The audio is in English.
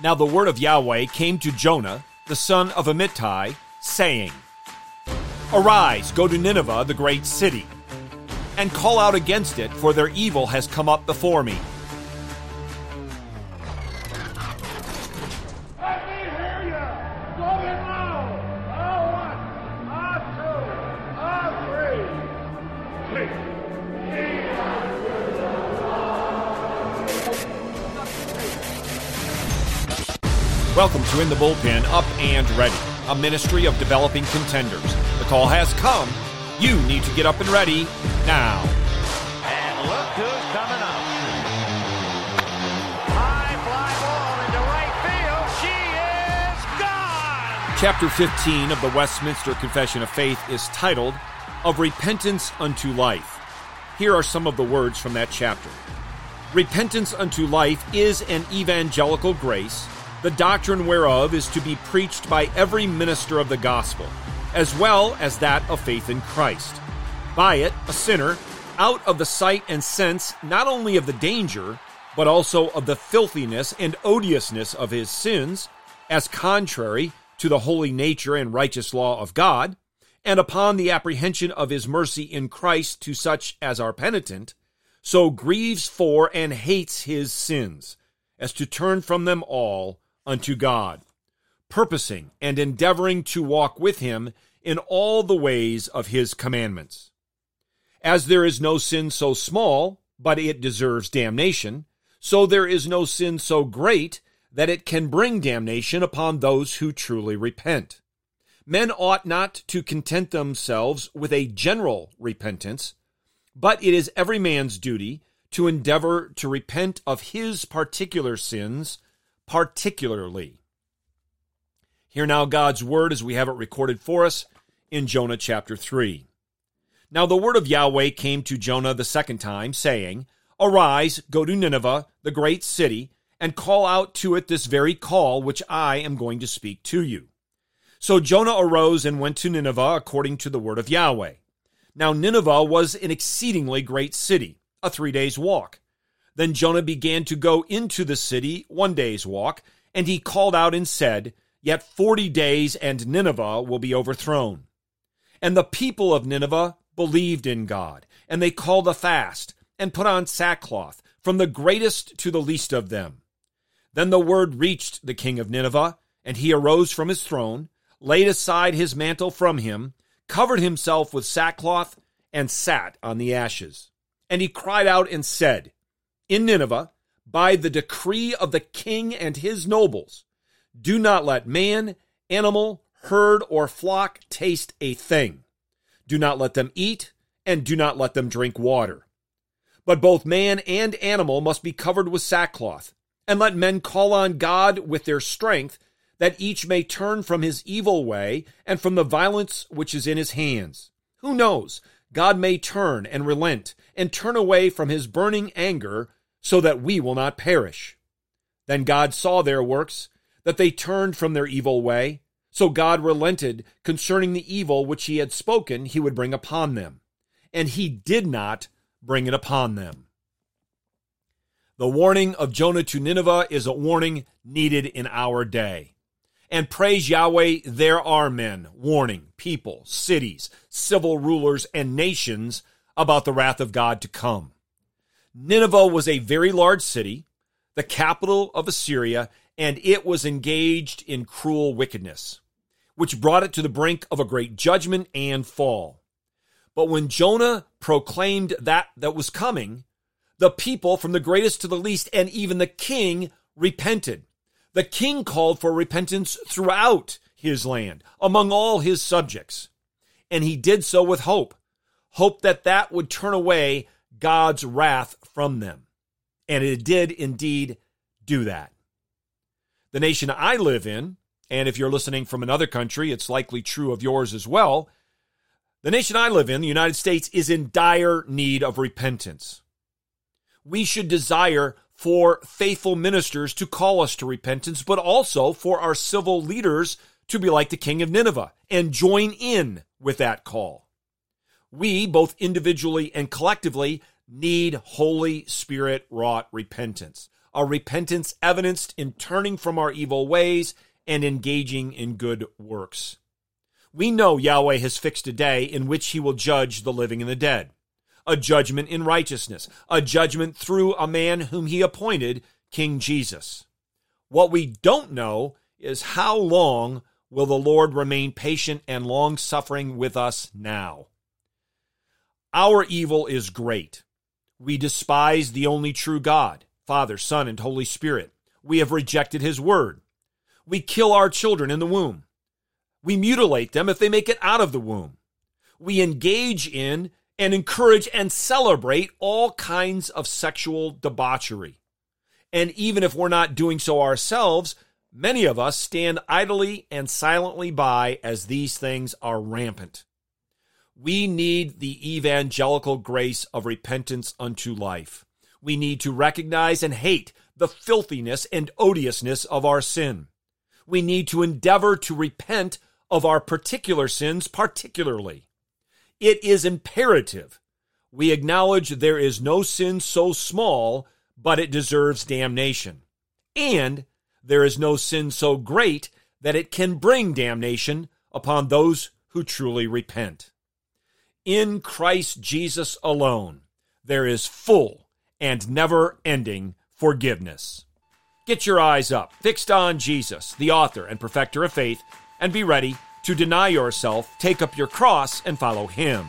Now the word of Yahweh came to Jonah, the son of Amittai, saying, Arise, go to Nineveh, the great city, and call out against it, for their evil has come up before me. Welcome to In the Bullpen Up and Ready, a ministry of developing contenders. The call has come. You need to get up and ready now. And look who's coming up. High fly ball into right field. She is gone. Chapter 15 of the Westminster Confession of Faith is titled, Of Repentance unto Life. Here are some of the words from that chapter. Repentance unto life is an evangelical grace, the doctrine whereof is to be preached by every minister of the gospel, as well as that of faith in Christ. By it, a sinner, out of the sight and sense not only of the danger, but also of the filthiness and odiousness of his sins, as contrary to the holy nature and righteous law of God, and upon the apprehension of his mercy in Christ to such as are penitent, so grieves for and hates his sins, as to turn from them all unto God, purposing and endeavoring to walk with him in all the ways of his commandments. As there is no sin so small, but it deserves damnation, so there is no sin so great that it can bring damnation upon those who truly repent. Men ought not to content themselves with a general repentance, but it is every man's duty to endeavor to repent of his particular sins particularly. Hear now God's word as we have it recorded for us in Jonah chapter 3. Now the word of Yahweh came to Jonah the second time, saying, Arise, go to Nineveh, the great city, and call out to it this very call which I am going to speak to you. So Jonah arose and went to Nineveh according to the word of Yahweh. Now Nineveh was an exceedingly great city, a three days' walk. Then Jonah began to go into the city one day's walk, and he called out and said, Yet forty days and Nineveh will be overthrown. And the people of Nineveh believed in God, and they called a fast, and put on sackcloth, from the greatest to the least of them. Then the word reached the king of Nineveh, and he arose from his throne, laid aside his mantle from him, covered himself with sackcloth, and sat on the ashes. And he cried out and said, In Nineveh, by the decree of the king and his nobles, do not let man, animal, herd, or flock taste a thing. Do not let them eat, and do not let them drink water. But both man and animal must be covered with sackcloth, and let men call on God with their strength, that each may turn from his evil way and from the violence which is in his hands. Who knows? God may turn and relent and turn away from his burning anger so that we will not perish. Then God saw their works, that they turned from their evil way. So God relented concerning the evil which he had spoken he would bring upon them. And he did not bring it upon them. The warning of Jonah to Nineveh is a warning needed in our day. And praise Yahweh, there are men warning people, cities, civil rulers, and nations about the wrath of God to come. Nineveh was a very large city, the capital of Assyria, and it was engaged in cruel wickedness, which brought it to the brink of a great judgment and fall. But when Jonah proclaimed that that was coming, the people from the greatest to the least and even the king repented. The king called for repentance throughout his land, among all his subjects. And he did so with hope, hope that that would turn away God's wrath from them. And it did indeed do that. The nation I live in, and if you're listening from another country, it's likely true of yours as well. The nation I live in, the United States, is in dire need of repentance. We should desire for faithful ministers to call us to repentance, but also for our civil leaders to be like the king of Nineveh and join in with that call. We, both individually and collectively, need Holy Spirit wrought repentance, a repentance evidenced in turning from our evil ways and engaging in good works. We know Yahweh has fixed a day in which he will judge the living and the dead, a judgment in righteousness, a judgment through a man whom he appointed, King Jesus. What we don't know is how long will the Lord remain patient and long suffering with us now. Our evil is great. We despise the only true God, Father, Son, and Holy Spirit. We have rejected his word. We kill our children in the womb. We mutilate them if they make it out of the womb. We engage in and encourage and celebrate all kinds of sexual debauchery. And even if we're not doing so ourselves, many of us stand idly and silently by as these things are rampant. We need the evangelical grace of repentance unto life. We need to recognize and hate the filthiness and odiousness of our sin we need to endeavor to repent of our particular sins, particularly. It is imperative we acknowledge there is no sin so small, but it deserves damnation. And there is no sin so great that it can bring damnation upon those who truly repent. In Christ Jesus alone, there is full and never ending forgiveness. Get your eyes up, fixed on Jesus, the author and perfecter of faith, and be ready to deny yourself, take up your cross, and follow him.